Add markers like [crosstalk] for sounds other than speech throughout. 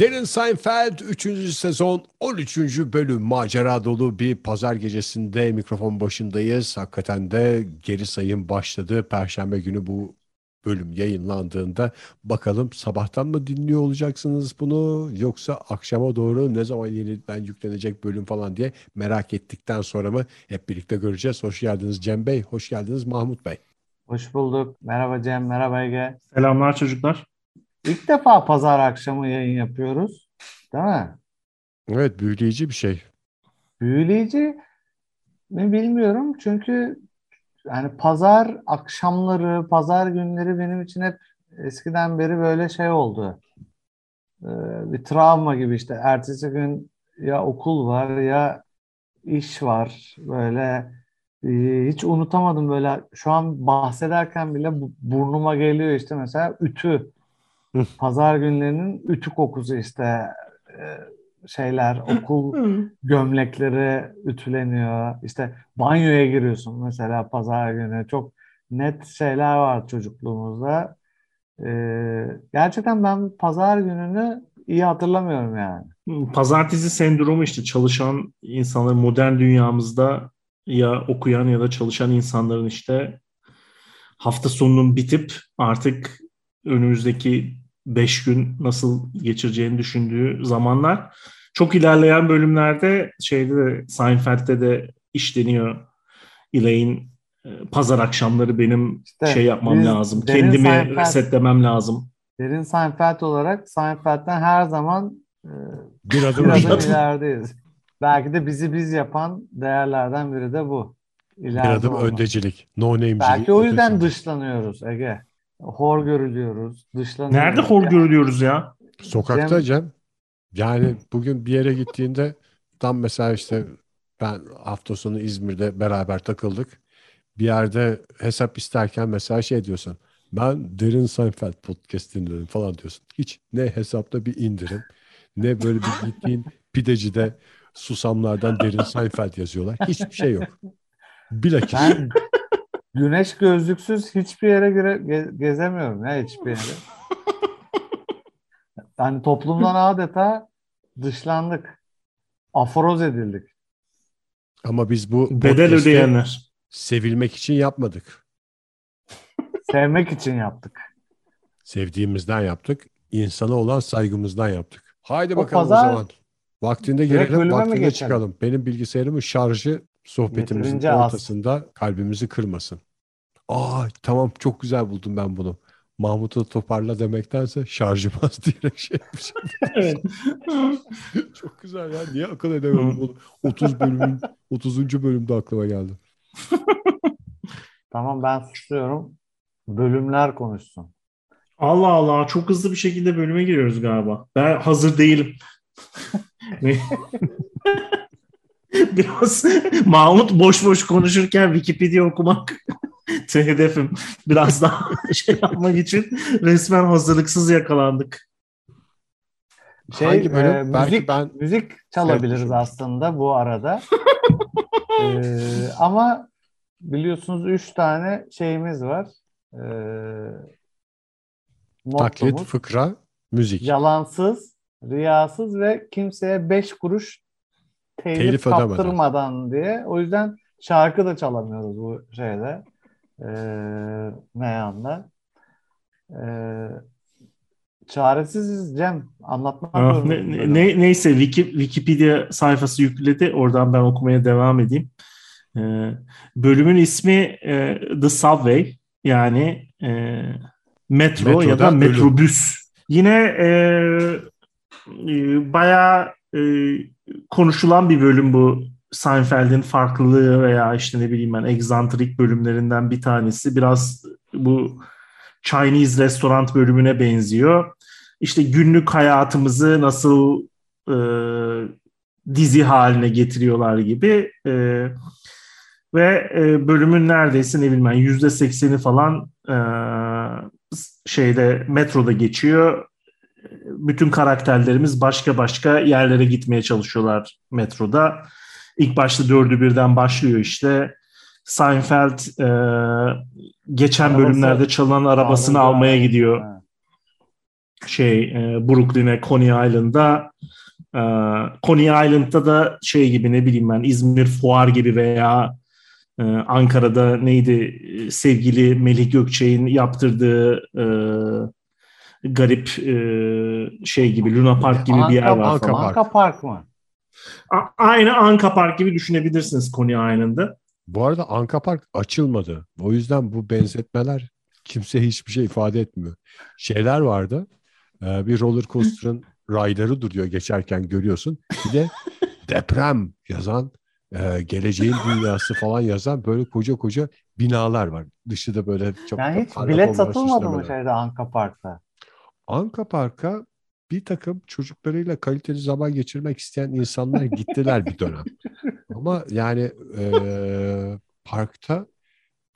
Derin Seinfeld 3. sezon 13. bölüm macera dolu bir pazar gecesinde mikrofon başındayız. Hakikaten de geri sayım başladı. Perşembe günü bu bölüm yayınlandığında bakalım sabahtan mı dinliyor olacaksınız bunu yoksa akşama doğru ne zaman yeniden yüklenecek bölüm falan diye merak ettikten sonra mı hep birlikte göreceğiz. Hoş geldiniz Cem Bey, hoş geldiniz Mahmut Bey. Hoş bulduk. Merhaba Cem, merhaba Ege. Selamlar çocuklar. İlk defa pazar akşamı yayın yapıyoruz. Değil mi? Evet, büyüleyici bir şey. Büyüleyici mi bilmiyorum. Çünkü yani pazar akşamları, pazar günleri benim için hep eskiden beri böyle şey oldu. Ee, bir travma gibi işte. Ertesi gün ya okul var ya iş var. Böyle e, hiç unutamadım böyle şu an bahsederken bile burnuma geliyor işte mesela ütü. Pazar günlerinin ütü kokusu işte e, şeyler okul gömlekleri ütüleniyor. İşte banyoya giriyorsun mesela pazar günü. Çok net şeyler var çocukluğumuzda. Ee, gerçekten ben pazar gününü iyi hatırlamıyorum yani. Pazartesi sendromu işte çalışan insanların modern dünyamızda ya okuyan ya da çalışan insanların işte hafta sonunun bitip artık önümüzdeki 5 gün nasıl geçireceğini düşündüğü zamanlar. Çok ilerleyen bölümlerde şeyde de Seinfeld'de de işleniyor. Elaine pazar akşamları benim işte, şey yapmam lazım. Kendimi Seinfeld, resetlemem lazım. Derin Seinfeld olarak Seinfeld'den her zaman e, bir adım, bir adım ilerideyiz. Belki de bizi biz yapan değerlerden biri de bu. İleride bir adım olmak. öndecilik. No name'cilik. Belki o yüzden ötesi. dışlanıyoruz Ege. Hor görülüyoruz. Dışlanıyoruz. Nerede hor görülüyoruz ya? Sokakta Cem. Cem. Yani bugün bir yere gittiğinde tam mesela işte ben hafta sonu İzmir'de beraber takıldık. Bir yerde hesap isterken mesela şey diyorsun. Ben Derin Seinfeld podcast dinledim falan diyorsun. Hiç ne hesapta bir indirim ne böyle bir gittiğin pidecide susamlardan Derin Seinfeld yazıyorlar. Hiçbir şey yok. Bilakis. Ben güneş gözlüksüz hiçbir yere göre ge- gezemiyorum ya hiçbir yere. Yani [laughs] toplumdan adeta dışlandık. Aforoz edildik. Ama biz bu bedel ödeyenler sevilmek için yapmadık. Sevmek için yaptık. Sevdiğimizden yaptık. İnsana olan saygımızdan yaptık. Haydi o bakalım pazar, o zaman. Vaktinde girelim, vaktinde çıkalım. Benim bilgisayarımın şarjı sohbetimizin Yeterince ortasında az. kalbimizi kırmasın. Aa tamam çok güzel buldum ben bunu. Mahmut'u toparla demektense şarjım az [laughs] diyerek şey yapmışım. [laughs] evet. [laughs] çok güzel ya. Niye akıl edemiyorum bunu? 30 bölümün 30. bölümde aklıma geldi. tamam ben suçluyorum. Bölümler konuşsun. Allah Allah çok hızlı bir şekilde bölüme giriyoruz galiba. Ben hazır değilim. [laughs] Biraz Mahmut boş boş konuşurken Wikipedia okumak [laughs] hedefim. Biraz daha [laughs] şey yapmak için resmen hazırlıksız yakalandık. Şey, Hangi bölüm? E, Belki müzik, ben müzik çalabiliriz aslında bu arada. e, ama biliyorsunuz üç tane şeyimiz var. E, Taklit, fıkra, müzik. Yalansız, riyasız ve kimseye beş kuruş telif, telif kaptırmadan diye. O yüzden şarkı da çalamıyoruz bu şeyde. E, meyanda. E, çaresiziz Cem. Anlatmak ah, ne, ne, Neyse Wiki, Wikipedia sayfası yükledi. Oradan ben okumaya devam edeyim. E, bölümün ismi e, The Subway. Yani e, metro Metroda ya da metrobüs. Ölüm. Yine e, e, bayağı e, konuşulan bir bölüm bu Seinfeld'in farklılığı veya işte ne bileyim ben egzantrik bölümlerinden bir tanesi. Biraz bu Chinese restoran bölümüne benziyor. İşte günlük hayatımızı nasıl e, dizi haline getiriyorlar gibi. E, ve e, bölümün neredeyse ne bileyim yüzde sekseni falan e, şeyde metroda geçiyor. Bütün karakterlerimiz başka başka yerlere gitmeye çalışıyorlar metroda. İlk başta dördü birden başlıyor işte. Seinfeld e, geçen Arabası, bölümlerde çalınan arabasını almaya gidiyor. Ha. Şey e, Brooklyn'e Coney Island'a e, Coney Island'da da şey gibi ne bileyim ben İzmir Fuar gibi veya e, Ankara'da neydi sevgili Melih Gökçe'nin yaptırdığı e, garip e, şey gibi Luna Park gibi Anka, bir yer var Anka falan. Anka Park mı? A- aynı Anka Park gibi düşünebilirsiniz Coney Island'ı. Bu arada Anka Park açılmadı. O yüzden bu benzetmeler kimse hiçbir şey ifade etmiyor. Şeyler vardı. E, bir roller coaster'ın [laughs] rayları duruyor geçerken görüyorsun. Bir de deprem yazan, e, geleceğin dünyası falan yazan böyle koca koca binalar var. Dışı da böyle çok Yani hiç bilet satılmadı mı şeyde Anka Park'ta? Anka Park'a bir takım çocuklarıyla kaliteli zaman geçirmek isteyen insanlar gittiler bir dönem. [laughs] Ama yani e, parkta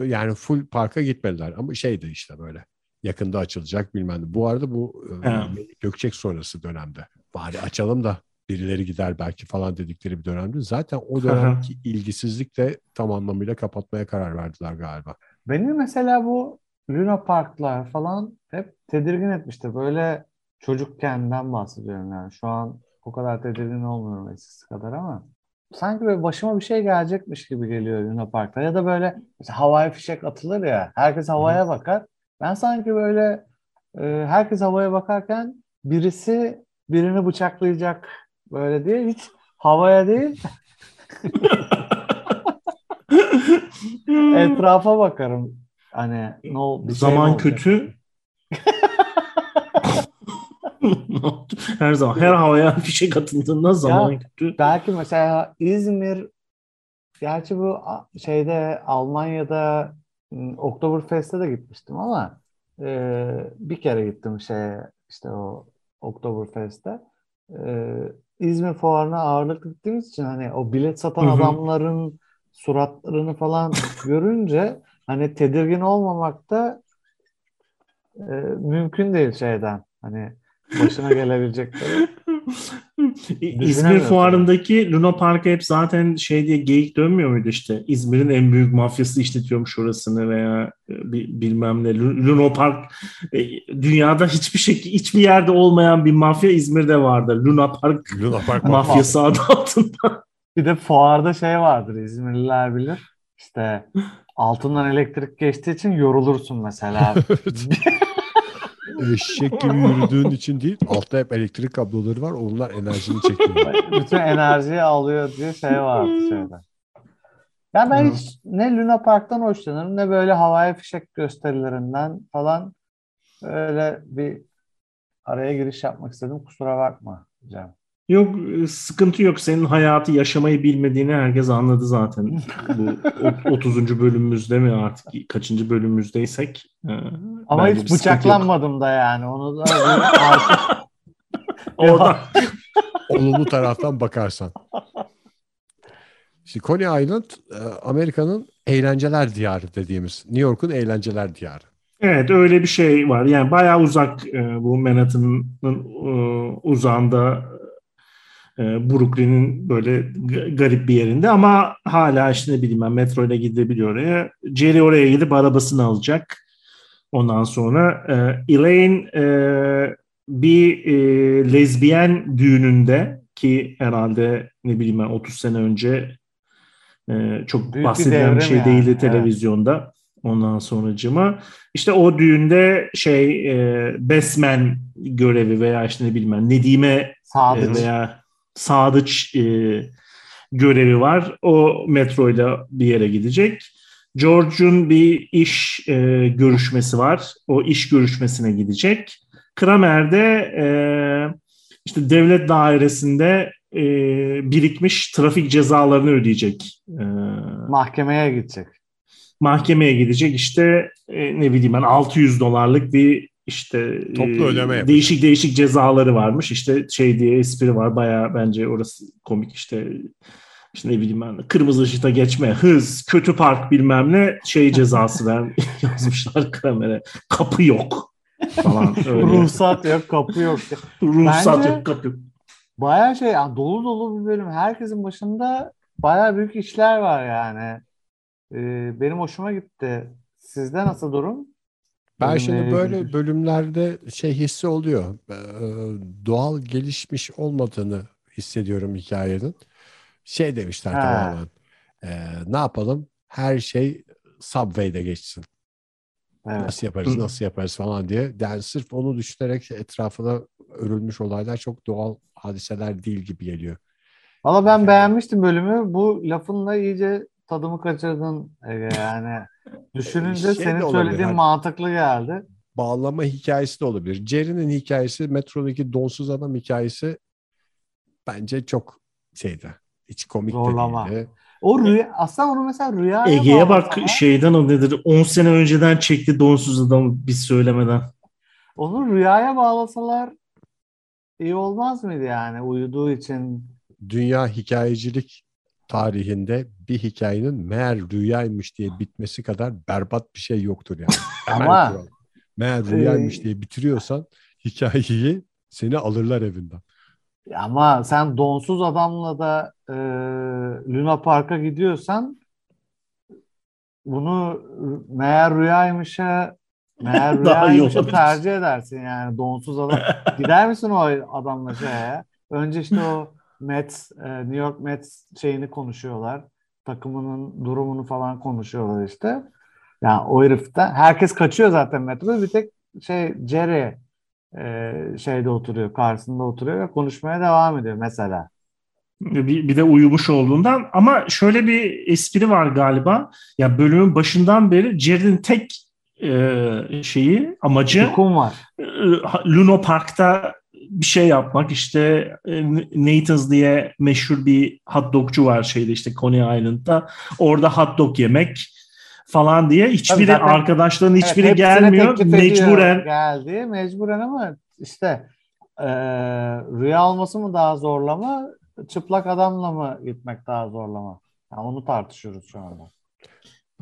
yani full parka gitmediler ama şeydi işte böyle yakında açılacak bilmem ne. Bu arada bu e, Gökçek sonrası dönemde. Bari açalım da birileri gider belki falan dedikleri bir dönemde. Zaten o dönemki ilgisizlik de tam anlamıyla kapatmaya karar verdiler galiba. Beni mesela bu Luna Parklar falan hep tedirgin etmişti. Böyle çocukkenden bahsediyorum yani. Şu an o kadar tedirgin olmuyorum eskisi kadar ama sanki böyle başıma bir şey gelecekmiş gibi geliyor Luna Park'ta. Ya da böyle mesela havai fişek atılır ya. Herkes havaya bakar. Ben sanki böyle e, herkes havaya bakarken birisi birini bıçaklayacak böyle diye hiç havaya değil [laughs] etrafa bakarım. Hani ne ol, bir şey Zaman şey kötü. [laughs] her zaman her havaya fişek atıldığında zaman ya, kötü. Belki mesela İzmir gerçi bu şeyde Almanya'da Oktoberfest'e de gitmiştim ama e, bir kere gittim şey işte o Oktoberfest'e. E, İzmir fuarına ağırlıklı gittiğimiz için hani o bilet satan adamların suratlarını falan görünce hani tedirgin olmamak da e, mümkün değil şeyden. Hani başına gelebilecekleri. [laughs] İzmir fuarındaki Luna Park'a hep zaten şey diye geyik dönmüyor muydu işte? İzmir'in en büyük mafyası işletiyormuş orasını veya e, bilmem ne. Luna Park e, dünyada hiçbir şekilde hiçbir yerde olmayan bir mafya İzmir'de vardı. Luna Park, Luna Park mafyası adı altında. Bir de fuarda şey vardır İzmirliler bilir. İşte altından elektrik geçtiği için yorulursun mesela. [laughs] [laughs] Eşek gibi yürüdüğün için değil. Altta hep elektrik kabloları var. Onlar enerjini çekiyor. [laughs] Bütün enerjiyi alıyor diye şey var şeyde. Ya ben hiç ne Luna Park'tan hoşlanırım ne böyle havai fişek gösterilerinden falan öyle bir araya giriş yapmak istedim. Kusura bakma Cem. Yok e, sıkıntı yok. Senin hayatı yaşamayı bilmediğini herkes anladı zaten. Bu 30. bölümümüzde mi artık kaçıncı bölümümüzdeysek. E, Ama hiç bıçaklanmadım da yani. Onu da [laughs] Orada olumlu taraftan bakarsan. İşte Coney Island e, Amerika'nın eğlenceler diyarı dediğimiz. New York'un eğlenceler diyarı. Evet öyle bir şey var. Yani bayağı uzak bu Manhattan'ın uzağında e, Brooklyn'in böyle garip bir yerinde ama hala işte ne bileyim ben metro ile gidebiliyor oraya. Jerry oraya gidip arabasını alacak. Ondan sonra e, Elaine e, bir e, lezbiyen düğününde ki herhalde ne bileyim ben 30 sene önce e, çok Büyük bahsedilen bir, bir şey yani. değildi televizyonda. Evet. Ondan sonracıma işte o düğünde şey e, Besmen görevi veya işte ne bileyim ben Nedime Sadıç. veya Sadıç e, görevi var. O metroyla bir yere gidecek. George'un bir iş e, görüşmesi var. O iş görüşmesine gidecek. Kramer de e, işte devlet dairesinde e, birikmiş trafik cezalarını ödeyecek. E, Mahkemeye gidecek. Mahkemeye gidecek işte e, ne bileyim ben 600 dolarlık bir işte toplu ödeme e, değişik değişik cezaları varmış. İşte şey diye espri var. Baya bence orası komik işte işte ne bileyim ben kırmızı ışıkta geçme, hız, kötü park bilmem ne şey cezası ver [laughs] yazmışlar kamera. Kapı yok. falan. Ruhsat yok, kapı yok. Ruhsat Bence yok, kapı yok. Baya şey yani dolu dolu bir bölüm. Herkesin başında baya büyük işler var yani. Ee, benim hoşuma gitti. Sizde nasıl durum? Ben şimdi böyle bölümlerde şey hissi oluyor. Ee, doğal gelişmiş olmadığını hissediyorum hikayenin. Şey demişler He. tamamen. E, ne yapalım? Her şey Subway'de geçsin. Evet. Nasıl yaparız, nasıl yaparız falan diye. Yani sırf onu düşünerek etrafına örülmüş olaylar çok doğal hadiseler değil gibi geliyor. Valla ben yani. beğenmiştim bölümü. Bu lafınla iyice tadımı kaçırdın Ege yani. [laughs] Düşününce şey senin söylediğin hani, mantıklı geldi. Bağlama hikayesi de olabilir. Jerry'nin hikayesi, metrodaki donsuz adam hikayesi bence çok şeydi. Hiç komik Zorlama. de değildi. O rüya, aslında onu mesela rüya Ege'ye bak ama, şeyden o nedir? 10 sene önceden çekti donsuz adamı biz söylemeden. Onu rüyaya bağlasalar iyi olmaz mıydı yani uyuduğu için? Dünya hikayecilik tarihinde bir hikayenin meğer rüyaymış diye bitmesi kadar berbat bir şey yoktur yani. [laughs] Ama meğer rüyaymış e, diye bitiriyorsan hikayeyi seni alırlar evinden. Ama sen donsuz adamla da e, Luna Park'a gidiyorsan bunu meğer rüyaymışa meğer [laughs] rüyaymışa tercih edersin yani donsuz adam. [laughs] Gider misin o adamla şeye? Önce işte o Mets, e, New York Mets şeyini konuşuyorlar. Takımının durumunu falan konuşuyorlar işte. Yani o heriften herkes kaçıyor zaten metroda. Bir tek şey Jerry e, şeyde oturuyor, karşısında oturuyor ve konuşmaya devam ediyor mesela. Bir, bir de uyumuş olduğundan ama şöyle bir espri var galiba. Ya bölümün başından beri Jerry'nin tek e, şeyi amacı Yukum var. E, Luno Park'ta bir şey yapmak işte e, Nathan's diye meşhur bir hot dogcu var şeyde işte Coney Island'da. Orada hot dog yemek falan diye hiçbiri zaten, arkadaşların hiçbiri evet, gelmiyor mecburen geldi mecburen ama işte e, rüya olması mı daha zorlama çıplak adamla mı gitmek daha zorlama yani onu tartışıyoruz şu anda.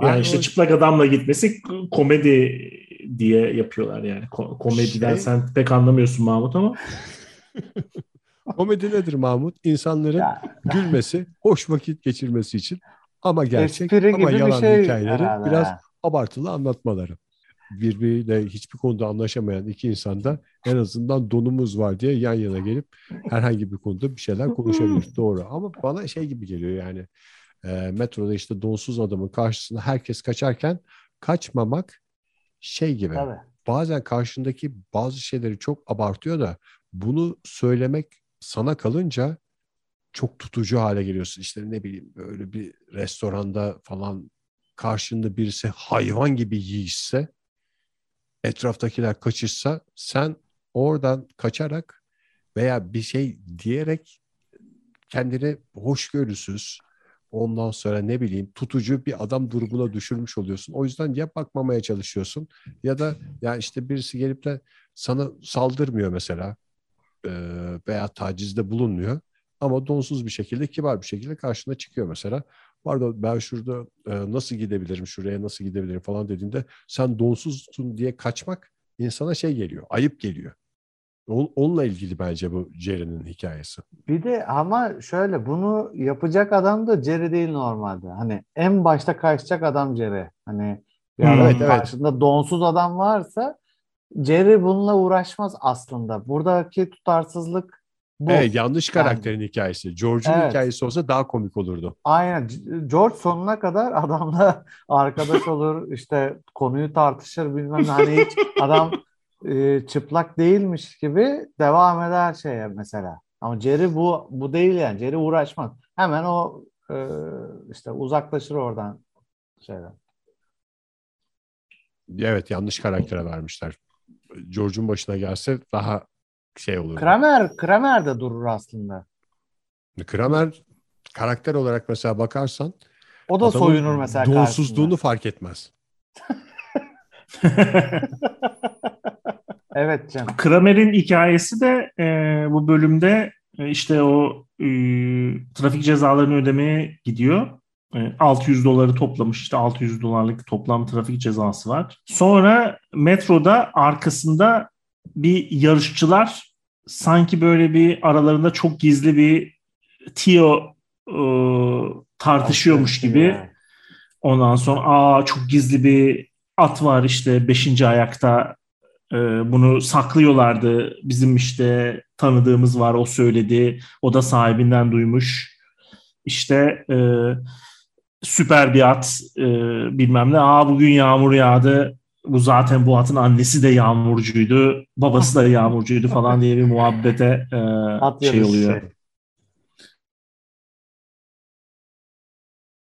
Yani işte çıplak adamla gitmesi komedi diye yapıyorlar yani. Ko- komediden şey... sen pek anlamıyorsun Mahmut ama. [laughs] komedi nedir Mahmut? İnsanların ya. gülmesi, hoş vakit geçirmesi için ama gerçek Espri ama yalan şey hikayeleri biraz ya. abartılı anlatmaları. Birbiriyle hiçbir konuda anlaşamayan iki insanda en azından donumuz var diye yan yana gelip herhangi bir konuda bir şeyler konuşabilir. [laughs] Doğru ama bana şey gibi geliyor yani e, metroda işte donsuz adamın karşısında herkes kaçarken kaçmamak şey gibi. Tabii. Bazen karşındaki bazı şeyleri çok abartıyor da bunu söylemek sana kalınca çok tutucu hale geliyorsun. İşte ne bileyim böyle bir restoranda falan karşında birisi hayvan gibi yiyişse etraftakiler kaçışsa sen oradan kaçarak veya bir şey diyerek kendini hoşgörüsüz ondan sonra ne bileyim tutucu bir adam durumuna düşürmüş oluyorsun. O yüzden ya bakmamaya çalışıyorsun ya da ya işte birisi gelip de sana saldırmıyor mesela veya tacizde bulunmuyor. Ama donsuz bir şekilde, kibar bir şekilde karşına çıkıyor mesela. Pardon ben şurada e, nasıl gidebilirim, şuraya nasıl gidebilirim falan dediğinde sen donsuzsun diye kaçmak insana şey geliyor, ayıp geliyor. Onunla ilgili bence bu Jerry'nin hikayesi. Bir de ama şöyle bunu yapacak adam da Jerry değil normalde. Hani en başta kaçacak adam Jerry. Hani bir hmm, evet, karşında evet. donsuz adam varsa Jerry bununla uğraşmaz aslında. Buradaki tutarsızlık bu. Evet, yanlış karakterin yani, hikayesi. George'un evet. hikayesi olsa daha komik olurdu. Aynen. George sonuna kadar [laughs] adamla arkadaş olur, işte konuyu tartışır bilmem ne. Hani hiç adam [laughs] e, çıplak değilmiş gibi devam eder şeye mesela. Ama Jerry bu bu değil yani. Jerry uğraşmaz. Hemen o e, işte uzaklaşır oradan şeyden. Evet yanlış karaktere vermişler. George'un başına gelse daha şey olur. Kramer, Kramer de durur aslında. Kramer karakter olarak mesela bakarsan o da soyunur mesela donsuzluğunu karşısında. fark etmez. [laughs] evet Cem. Kramer'in hikayesi de e, bu bölümde e, işte o e, trafik cezalarını ödemeye gidiyor. 600 doları toplamış işte 600 dolarlık toplam trafik cezası var. Sonra metroda arkasında bir yarışçılar sanki böyle bir aralarında çok gizli bir tiyo e, tartışıyormuş gibi. Ondan sonra aa çok gizli bir at var işte 5. ayakta e, bunu saklıyorlardı. Bizim işte tanıdığımız var o söyledi. O da sahibinden duymuş. İşte e, süper bir at e, bilmem ne. Aa bugün yağmur yağdı. Bu zaten bu atın annesi de yağmurcuydu. Babası da [laughs] yağmurcuydu falan diye bir muhabbete e, şey oluyor. Şey.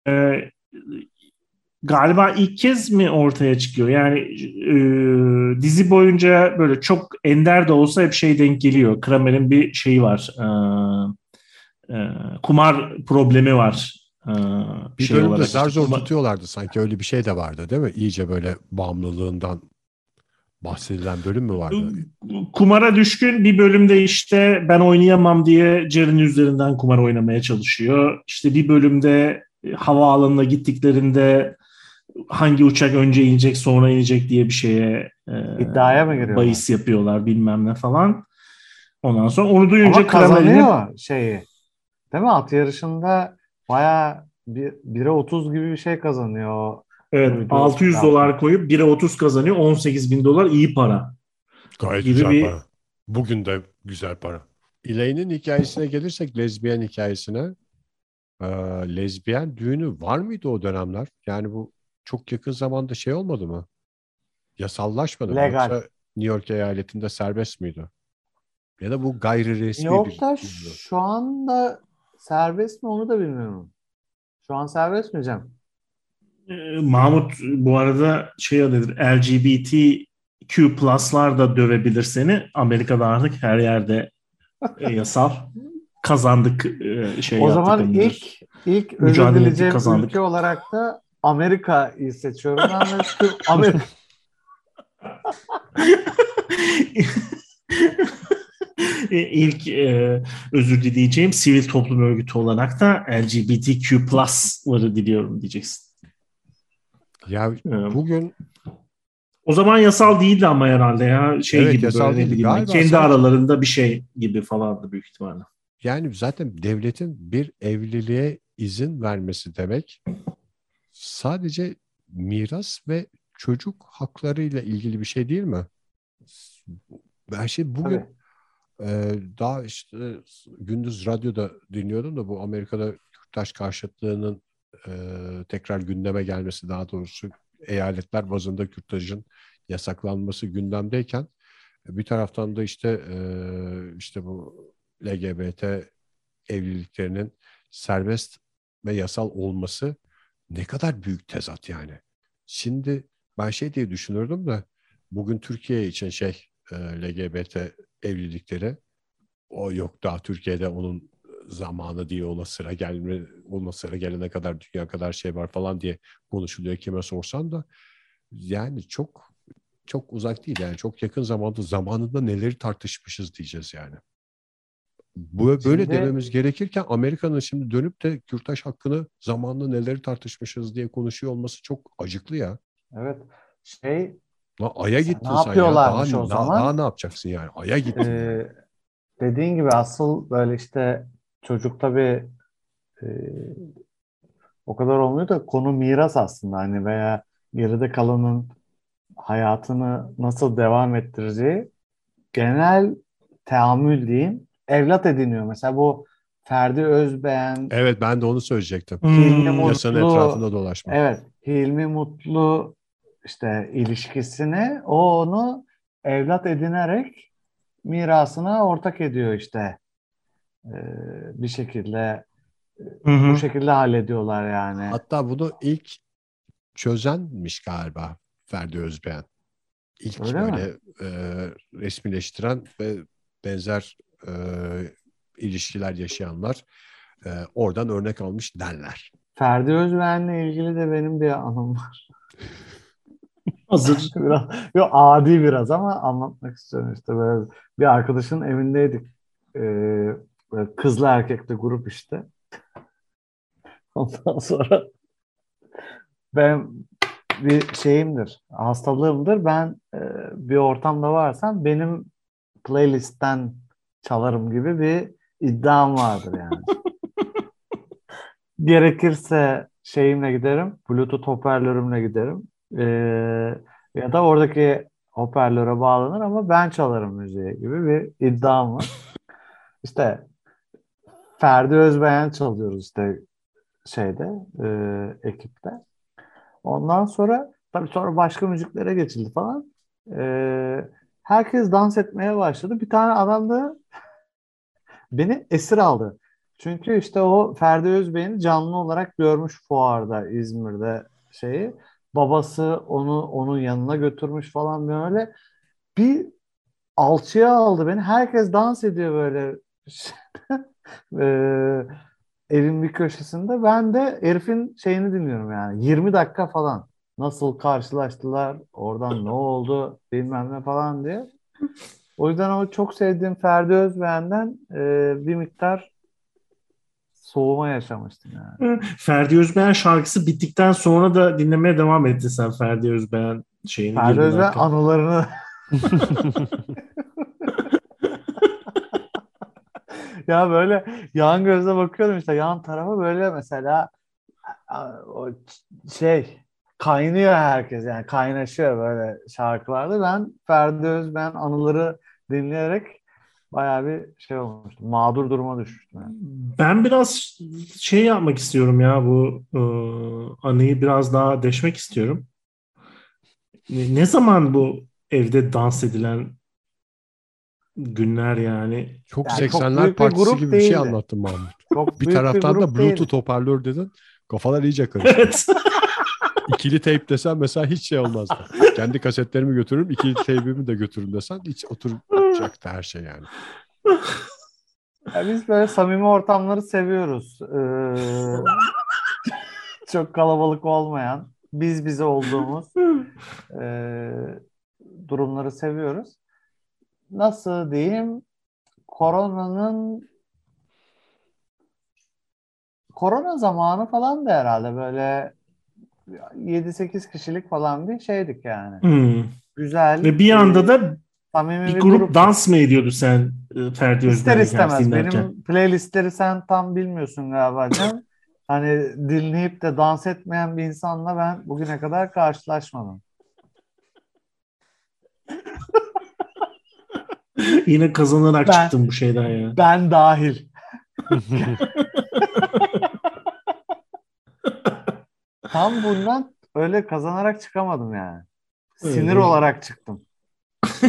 E, galiba ilk kez mi ortaya çıkıyor? Yani e, dizi boyunca böyle çok ender de olsa hep şey denk geliyor. Kramer'in bir şeyi var. E, e, kumar problemi var. E, bir şey bölümde zar zor tutuyorlardı sanki öyle bir şey de vardı değil mi? İyice böyle bağımlılığından bahsedilen bölüm mü vardı? Kumara düşkün bir bölümde işte ben oynayamam diye Jerry'nin üzerinden kumar oynamaya çalışıyor. İşte bir bölümde havaalanına gittiklerinde hangi uçak önce inecek sonra inecek diye bir şeye e, iddiaya mı giriyorlar? Bahis yapıyorlar bilmem ne falan. Ondan sonra onu duyunca Ama kazanıyor şeyi. Değil mi? At yarışında baya bir, 1'e 30 gibi bir şey kazanıyor. Evet 600 yaptı. dolar koyup 1'e 30 kazanıyor 18 bin dolar iyi para. Gayet gibi güzel bir... para. Bugün de güzel para. Elaine'in hikayesine gelirsek lezbiyen hikayesine e, lezbiyen düğünü var mıydı o dönemler? Yani bu çok yakın zamanda şey olmadı mı? Yasallaşmadı Legal. mı? Yoksa New York eyaletinde serbest miydi? Ya da bu gayri resmi Yok bir da şu anda serbest mi onu da bilmiyorum. Şu an serbest mi Cem? Ee, Mahmut bu arada şey adıdır LGBTQ plus'lar da dövebilir seni. Amerika'da artık her yerde e, [laughs] yasal. Kazandık e, şey O zaman ilk ilk özür dileyeceğim ülke olarak da Amerika'yı seçiyorum. Ben Amerika. [laughs] İlk e, özür dileyeceğim sivil toplum örgütü olarak da LGBTQ plus'ları diliyorum diyeceksin. Ya bugün o zaman yasal değildi ama herhalde ya şey evet, gibi yasal böyle değil. Galiba kendi sadece... aralarında bir şey gibi falandı büyük ihtimalle. Yani zaten devletin bir evliliğe izin vermesi demek sadece miras ve çocuk haklarıyla ilgili bir şey değil mi? Ben şey bugün e, daha işte gündüz radyoda dinliyordum da bu Amerika'da Kürtaş karşıtlığının e, tekrar gündeme gelmesi daha doğrusu eyaletler bazında kürtajın yasaklanması gündemdeyken bir taraftan da işte e, işte bu LGBT evliliklerinin serbest ve yasal olması ne kadar büyük tezat yani. Şimdi ben şey diye düşünürdüm de bugün Türkiye için şey e, LGBT evlilikleri o yok daha Türkiye'de onun zamanı diye ona sıra gelme ona sıra gelene kadar dünya kadar şey var falan diye konuşuluyor kime sorsan da yani çok çok uzak değil yani çok yakın zamanda zamanında neleri tartışmışız diyeceğiz yani. Bu böyle şimdi, dememiz gerekirken Amerika'nın şimdi dönüp de Kürtaş hakkını zamanla neleri tartışmışız diye konuşuyor olması çok acıklı ya. Evet. Şey La Ay'a gittin ne sen ya. Daha, o zaman? Daha, daha ne yapacaksın yani? Ay'a gittin. Ee, dediğin gibi asıl böyle işte çocuk tabii e, o kadar olmuyor da konu miras aslında hani veya geride kalanın hayatını nasıl devam ettireceği genel teamül diyeyim evlat ediniyor. Mesela bu Ferdi Özbeğen. Evet ben de onu söyleyecektim. Hilmi hmm. Mutlu. Yasanın etrafında dolaşma. Evet. Hilmi Mutlu işte ilişkisini o onu evlat edinerek mirasına ortak ediyor işte. Ee, bir şekilde hı hı. bu şekilde hallediyorlar yani. Hatta bunu ilk çözenmiş galiba Ferdi Özbeğen. İlk Öyle böyle e, resmileştiren ve benzer e, ilişkiler yaşayanlar e, oradan örnek almış derler. Ferdi Özbeğen'le ilgili de benim bir anım var. [laughs] Hazır. [laughs] biraz, yok adi biraz ama anlatmak istiyorum işte böyle bir arkadaşın evindeydik. Ee, kızlı erkekli grup işte. [laughs] Ondan sonra ben bir şeyimdir, hastalığımdır. Ben e, bir ortamda varsam benim playlistten çalarım gibi bir iddiam vardır yani. Gerekirse şeyimle giderim, Bluetooth hoparlörümle giderim. E, ya da oradaki hoparlöre bağlanır ama ben çalarım müziği gibi bir iddiam var. İşte Ferdi Özbeğen çalıyoruz işte şeyde e, ekipte. Ondan sonra tabii sonra başka müziklere geçildi falan. E, herkes dans etmeye başladı. Bir tane adam da [laughs] beni esir aldı. Çünkü işte o Ferdi Özbey'in canlı olarak görmüş fuarda İzmir'de şeyi. Babası onu onun yanına götürmüş falan böyle. Bir alçıya aldı beni. Herkes dans ediyor böyle. [laughs] ee, evin bir köşesinde. Ben de herifin şeyini dinliyorum yani. 20 dakika falan. Nasıl karşılaştılar, oradan ne oldu bilmem ne falan diye. O yüzden o çok sevdiğim Ferdi Özbeğen'den e, bir miktar soğuma yaşamıştım yani. Ferdi Özbeğen şarkısı bittikten sonra da dinlemeye devam etti sen Ferdi Özbeğen şeyini. Ferdi Özbeğen anılarını [laughs] ya böyle yan gözle bakıyordum işte yan tarafa böyle mesela o şey kaynıyor herkes yani kaynaşıyor böyle şarkılarda. Ben Ferdi Özben anıları dinleyerek bayağı bir şey olmuştu. Mağdur duruma düşmüştüm. Yani. Ben biraz şey yapmak istiyorum ya bu e, anıyı biraz daha deşmek istiyorum. Ne zaman bu evde dans edilen günler yani. Çok yani 80'ler çok partisi gibi değildi. bir şey anlattın Mahmut. Çok bir taraftan bir da Bluetooth değildi. hoparlör dedin. Kafalar iyice [laughs] karıştı. Evet. İkili teyp desen mesela hiç şey olmazdı. Kendi kasetlerimi götürürüm, ikili teybimi de götürürüm desen hiç oturacaktı her şey yani. Ya biz böyle samimi ortamları seviyoruz. Ee, çok kalabalık olmayan, biz bize olduğumuz e, durumları seviyoruz nasıl diyeyim koronanın korona zamanı falan da herhalde böyle 7-8 kişilik falan bir şeydik yani. Hmm. Güzel. Ve bir anda da bir, bir grup, grup dans mı ediyordu sen e, Ferdi İster istemez. Benim playlistleri sen tam bilmiyorsun galiba Can. [laughs] hani dinleyip de dans etmeyen bir insanla ben bugüne kadar karşılaşmadım. Yine kazanarak ben, çıktım bu şeyden ya. Ben dahil. [laughs] Tam bundan öyle kazanarak çıkamadım yani. Sinir evet. olarak çıktım. [laughs]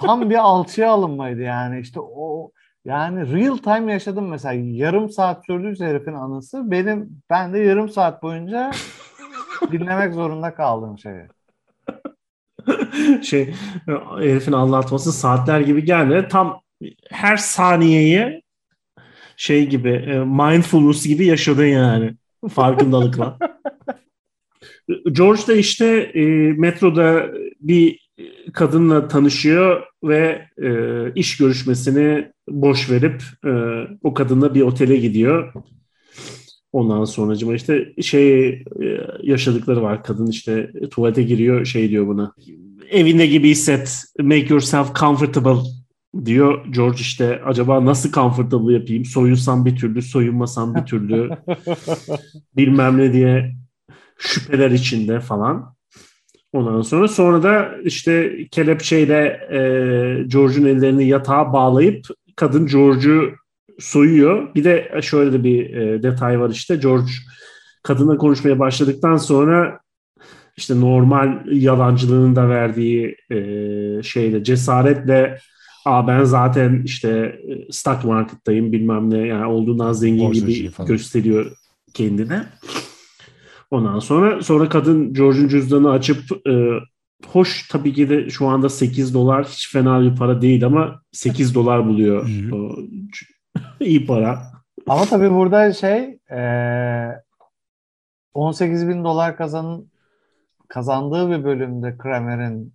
Tam bir alçıya alınmaydı yani. İşte o yani real time yaşadım mesela. Yarım saat sürdüyse herifin anısı. Benim ben de yarım saat boyunca [laughs] dinlemek zorunda kaldığım şeyi. [laughs] şey herifin anlatması saatler gibi gelmedi. Tam her saniyeyi şey gibi e, mindfulness gibi yaşadın yani farkındalıkla. George da işte e, metroda bir kadınla tanışıyor ve e, iş görüşmesini boş verip e, o kadınla bir otele gidiyor. Ondan sonra işte şey e, yaşadıkları var. Kadın işte tuvalete giriyor şey diyor buna. Evinde gibi hisset. Make yourself comfortable diyor George işte acaba nasıl comfortable yapayım? Soyunsam bir türlü, soyunmasam bir türlü. [laughs] bilmem ne diye şüpheler içinde falan. Ondan sonra sonra da işte kelepçeyle e, George'un ellerini yatağa bağlayıp kadın George'u soyuyor. Bir de şöyle de bir e, detay var işte George kadına konuşmaya başladıktan sonra işte normal yalancılığının da verdiği e, şeyle cesaretle Aa ben zaten işte e, stock market'tayım bilmem ne yani olduğundan zengin gibi falan. gösteriyor kendine. Ondan sonra sonra kadın George'un cüzdanı açıp e, hoş tabii ki de şu anda 8 dolar hiç fena bir para değil ama 8 dolar buluyor. o, [laughs] İyi para. Ama tabii burada şey e, 18 bin dolar kazan kazandığı bir bölümde Kramer'in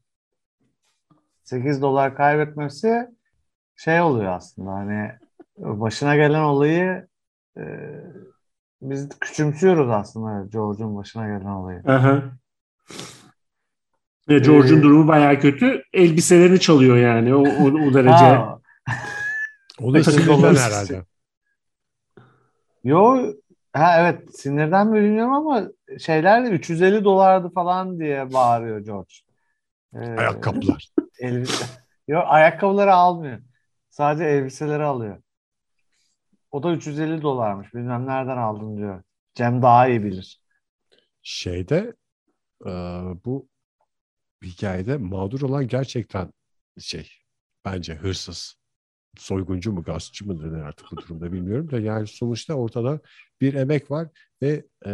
8 dolar kaybetmesi şey oluyor aslında hani başına gelen olayı e, biz küçümsüyoruz aslında George'un başına gelen olayı. Aha. Ve George'un ee, durumu bayağı kötü. Elbiselerini çalıyor yani o, o, o derece. [laughs] Ha. O da sinirden herhalde. Yo ha evet sinirden mi bilmiyorum ama şeyler de 350 dolardı falan diye bağırıyor George. Ee, Ayakkabılar. Elbise. [laughs] Yo ayakkabıları almıyor. Sadece elbiseleri alıyor. O da 350 dolarmış. Bilmem nereden aldın diyor. Cem daha iyi bilir. Şeyde e, bu hikayede mağdur olan gerçekten şey bence hırsız. Soyguncu mu gaspçı mı denir artık bu durumda bilmiyorum da yani sonuçta ortada bir emek var ve e,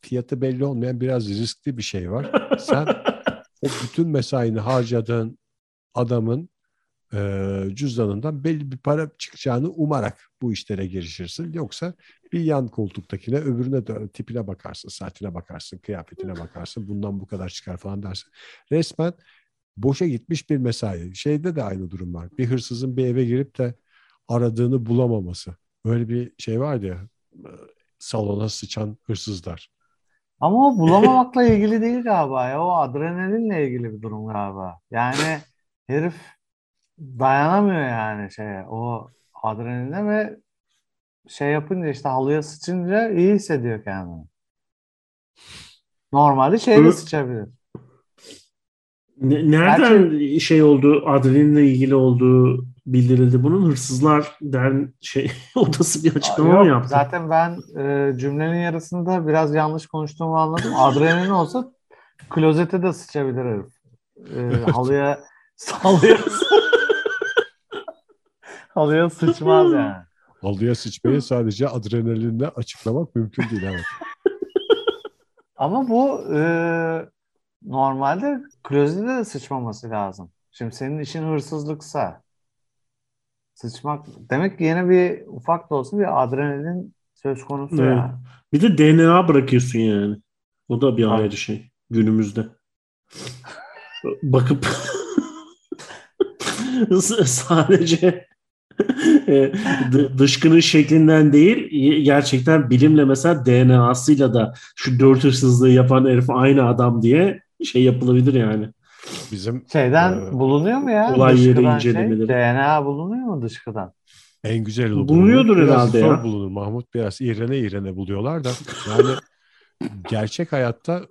fiyatı belli olmayan biraz riskli bir şey var. Sen o bütün mesaini harcadığın adamın e, cüzdanından belli bir para çıkacağını umarak bu işlere girişirsin. Yoksa bir yan koltuktakine öbürüne de tipine bakarsın, saatine bakarsın, kıyafetine bakarsın. Bundan bu kadar çıkar falan dersin. Resmen boşa gitmiş bir mesai. Şeyde de aynı durum var. Bir hırsızın bir eve girip de aradığını bulamaması. Böyle bir şey vardı ya salona sıçan hırsızlar. Ama o bulamamakla [laughs] ilgili değil galiba ya. O adrenalinle ilgili bir durum galiba. Yani [laughs] herif dayanamıyor yani şeye. O adrenaline ve şey yapınca işte halıya sıçınca iyi hissediyor kendini. Normalde şeyle sıçabilir. Nereden Gerçi, şey oldu, adrenalinle ilgili olduğu bildirildi. Bunun hırsızlar den şey [laughs] odası bir açıklama Yok, mı yaptı? Zaten ben e, cümlenin yarısında biraz yanlış konuştuğumu anladım. Adrenalin olsa klozete de sıçabilir herif. E, [laughs] halıya [laughs] halıya halıya sıçmaz yani. Halıya sıçmayı sadece adrenalinle açıklamak mümkün değil evet. [laughs] Ama bu e, normalde klozete de sıçmaması lazım. Şimdi senin işin hırsızlıksa sıçmak demek ki yine bir ufak da olsa bir adrenalin söz konusu evet. ya. Bir de DNA bırakıyorsun yani. O da bir ayrı şey günümüzde. Bakıp [laughs] [laughs] sadece [laughs] dışkının şeklinden değil gerçekten bilimle mesela DNA'sıyla da şu dört hırsızlığı yapan herif aynı adam diye şey yapılabilir yani. Bizim şeyden e, bulunuyor mu ya? Olay yeri şey? incelemeleri. Şey, DNA bulunuyor mu dışkıdan? En güzel bulunur. Bulunuyordur biraz herhalde zor ya. bulunur Mahmut. Biraz irene irene buluyorlar da. Yani [laughs] gerçek hayatta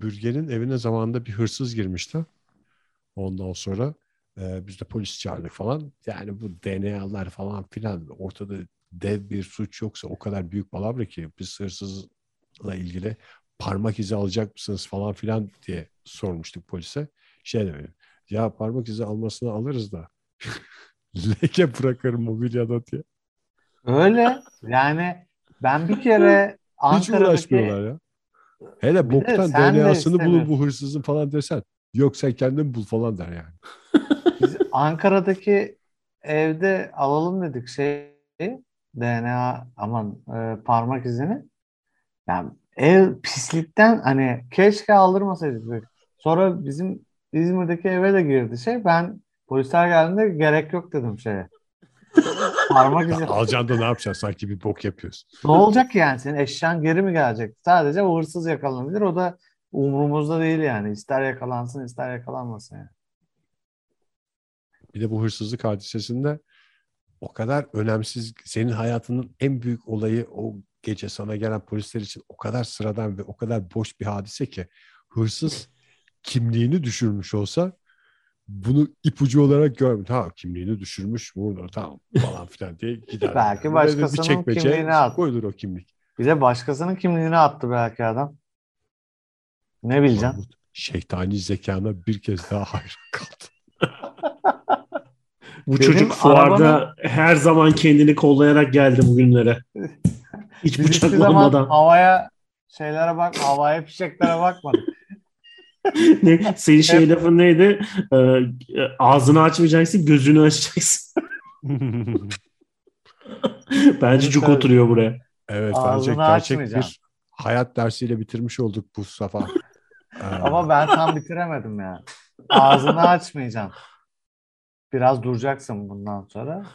Bürgen'in evine zamanında bir hırsız girmişti. Ondan sonra e, biz de polis çağırdık falan. Yani bu DNA'lar falan filan ortada dev bir suç yoksa o kadar büyük palavra ki biz hırsızla ilgili parmak izi alacak mısınız falan filan diye sormuştuk polise. Şey demiyor. Ya parmak izi almasını alırız da [laughs] leke bırakır mobilyada diye. Öyle. Yani ben bir kere [laughs] Ankara'daki... Hiç uğraşmıyorlar ya. Hele boktan DNA'sını bulun bu hırsızın falan desen. Yok sen kendin bul falan der yani. [laughs] Biz Ankara'daki evde alalım dedik şey DNA aman e, parmak izini. Yani ev pislikten hani keşke aldırmasaydık. Sonra bizim İzmir'deki eve de girdi şey. Ben polisler geldiğinde gerek yok dedim şeye. Parmak izi. Alacaksın da ne yapacaksın? Sanki bir bok yapıyorsun. Ne olacak yani? Senin eşyan geri mi gelecek? Sadece o hırsız yakalanabilir. O da umurumuzda değil yani. İster yakalansın ister yakalanmasın yani. Bir de bu hırsızlık hadisesinde o kadar önemsiz senin hayatının en büyük olayı o gece sana gelen polisler için o kadar sıradan ve o kadar boş bir hadise ki hırsız kimliğini düşürmüş olsa bunu ipucu olarak görmüyor. Ha kimliğini düşürmüş burada tamam falan filan diye gider. [laughs] belki başkasının bir kimliğini attı. Koyulur o kimlik. Bir de başkasının kimliğini attı belki adam. Ne bileceğim. Şeytani zekana bir kez daha hayran kaldı. Bu Benim çocuk fuarda arabanın... her zaman kendini kollayarak geldi bugünlere. [laughs] Hiç Biz bıçaklanmadan. havaya şeylere bak, havaya fişeklere bakmadık. [laughs] ne, senin şey lafın neydi? Ee, ağzını açmayacaksın, gözünü açacaksın. [laughs] bence cuk oturuyor buraya. Evet, bence gerçek bir hayat dersiyle bitirmiş olduk bu safa. Ama ben tam bitiremedim ya. Ağzını açmayacaksın. Biraz duracaksın bundan sonra.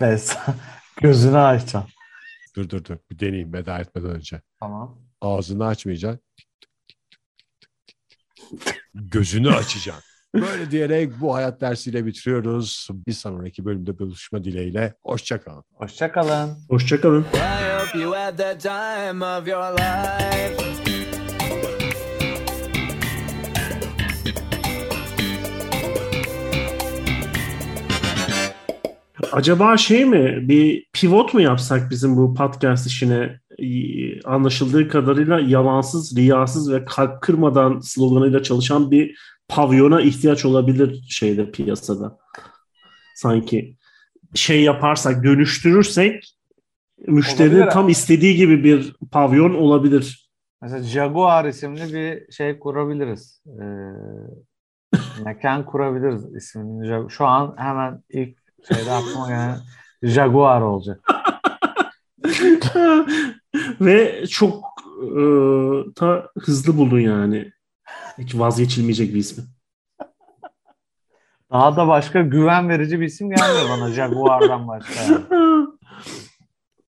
Ve [laughs] gözünü açacaksın. Dur dur dur. Bir deneyeyim veda etmeden önce. Tamam. Ağzını açmayacaksın. Gözünü açacaksın. Böyle diyerek bu hayat dersiyle bitiriyoruz. Bir sonraki bölümde buluşma dileğiyle. Hoşçakalın. Hoşçakalın. Hoşçakalın. Acaba şey mi bir pivot mu yapsak bizim bu podcast işine anlaşıldığı kadarıyla yalansız, riyasız ve kalp kırmadan sloganıyla çalışan bir pavyona ihtiyaç olabilir şeyde piyasada. Sanki şey yaparsak, dönüştürürsek müşterinin olabilir tam istediği gibi bir pavyon olabilir. Mesela Jaguar isimli bir şey kurabiliriz. Ee, mekan kurabiliriz ismini. Şu an hemen ilk şeyde aklıma gelen Jaguar olacak. [laughs] Ve çok e, ta hızlı buldun yani. Hiç vazgeçilmeyecek bir ismi. Daha da başka güven verici bir isim gelmiyor bana Jaguar'dan başka. Yani. [laughs]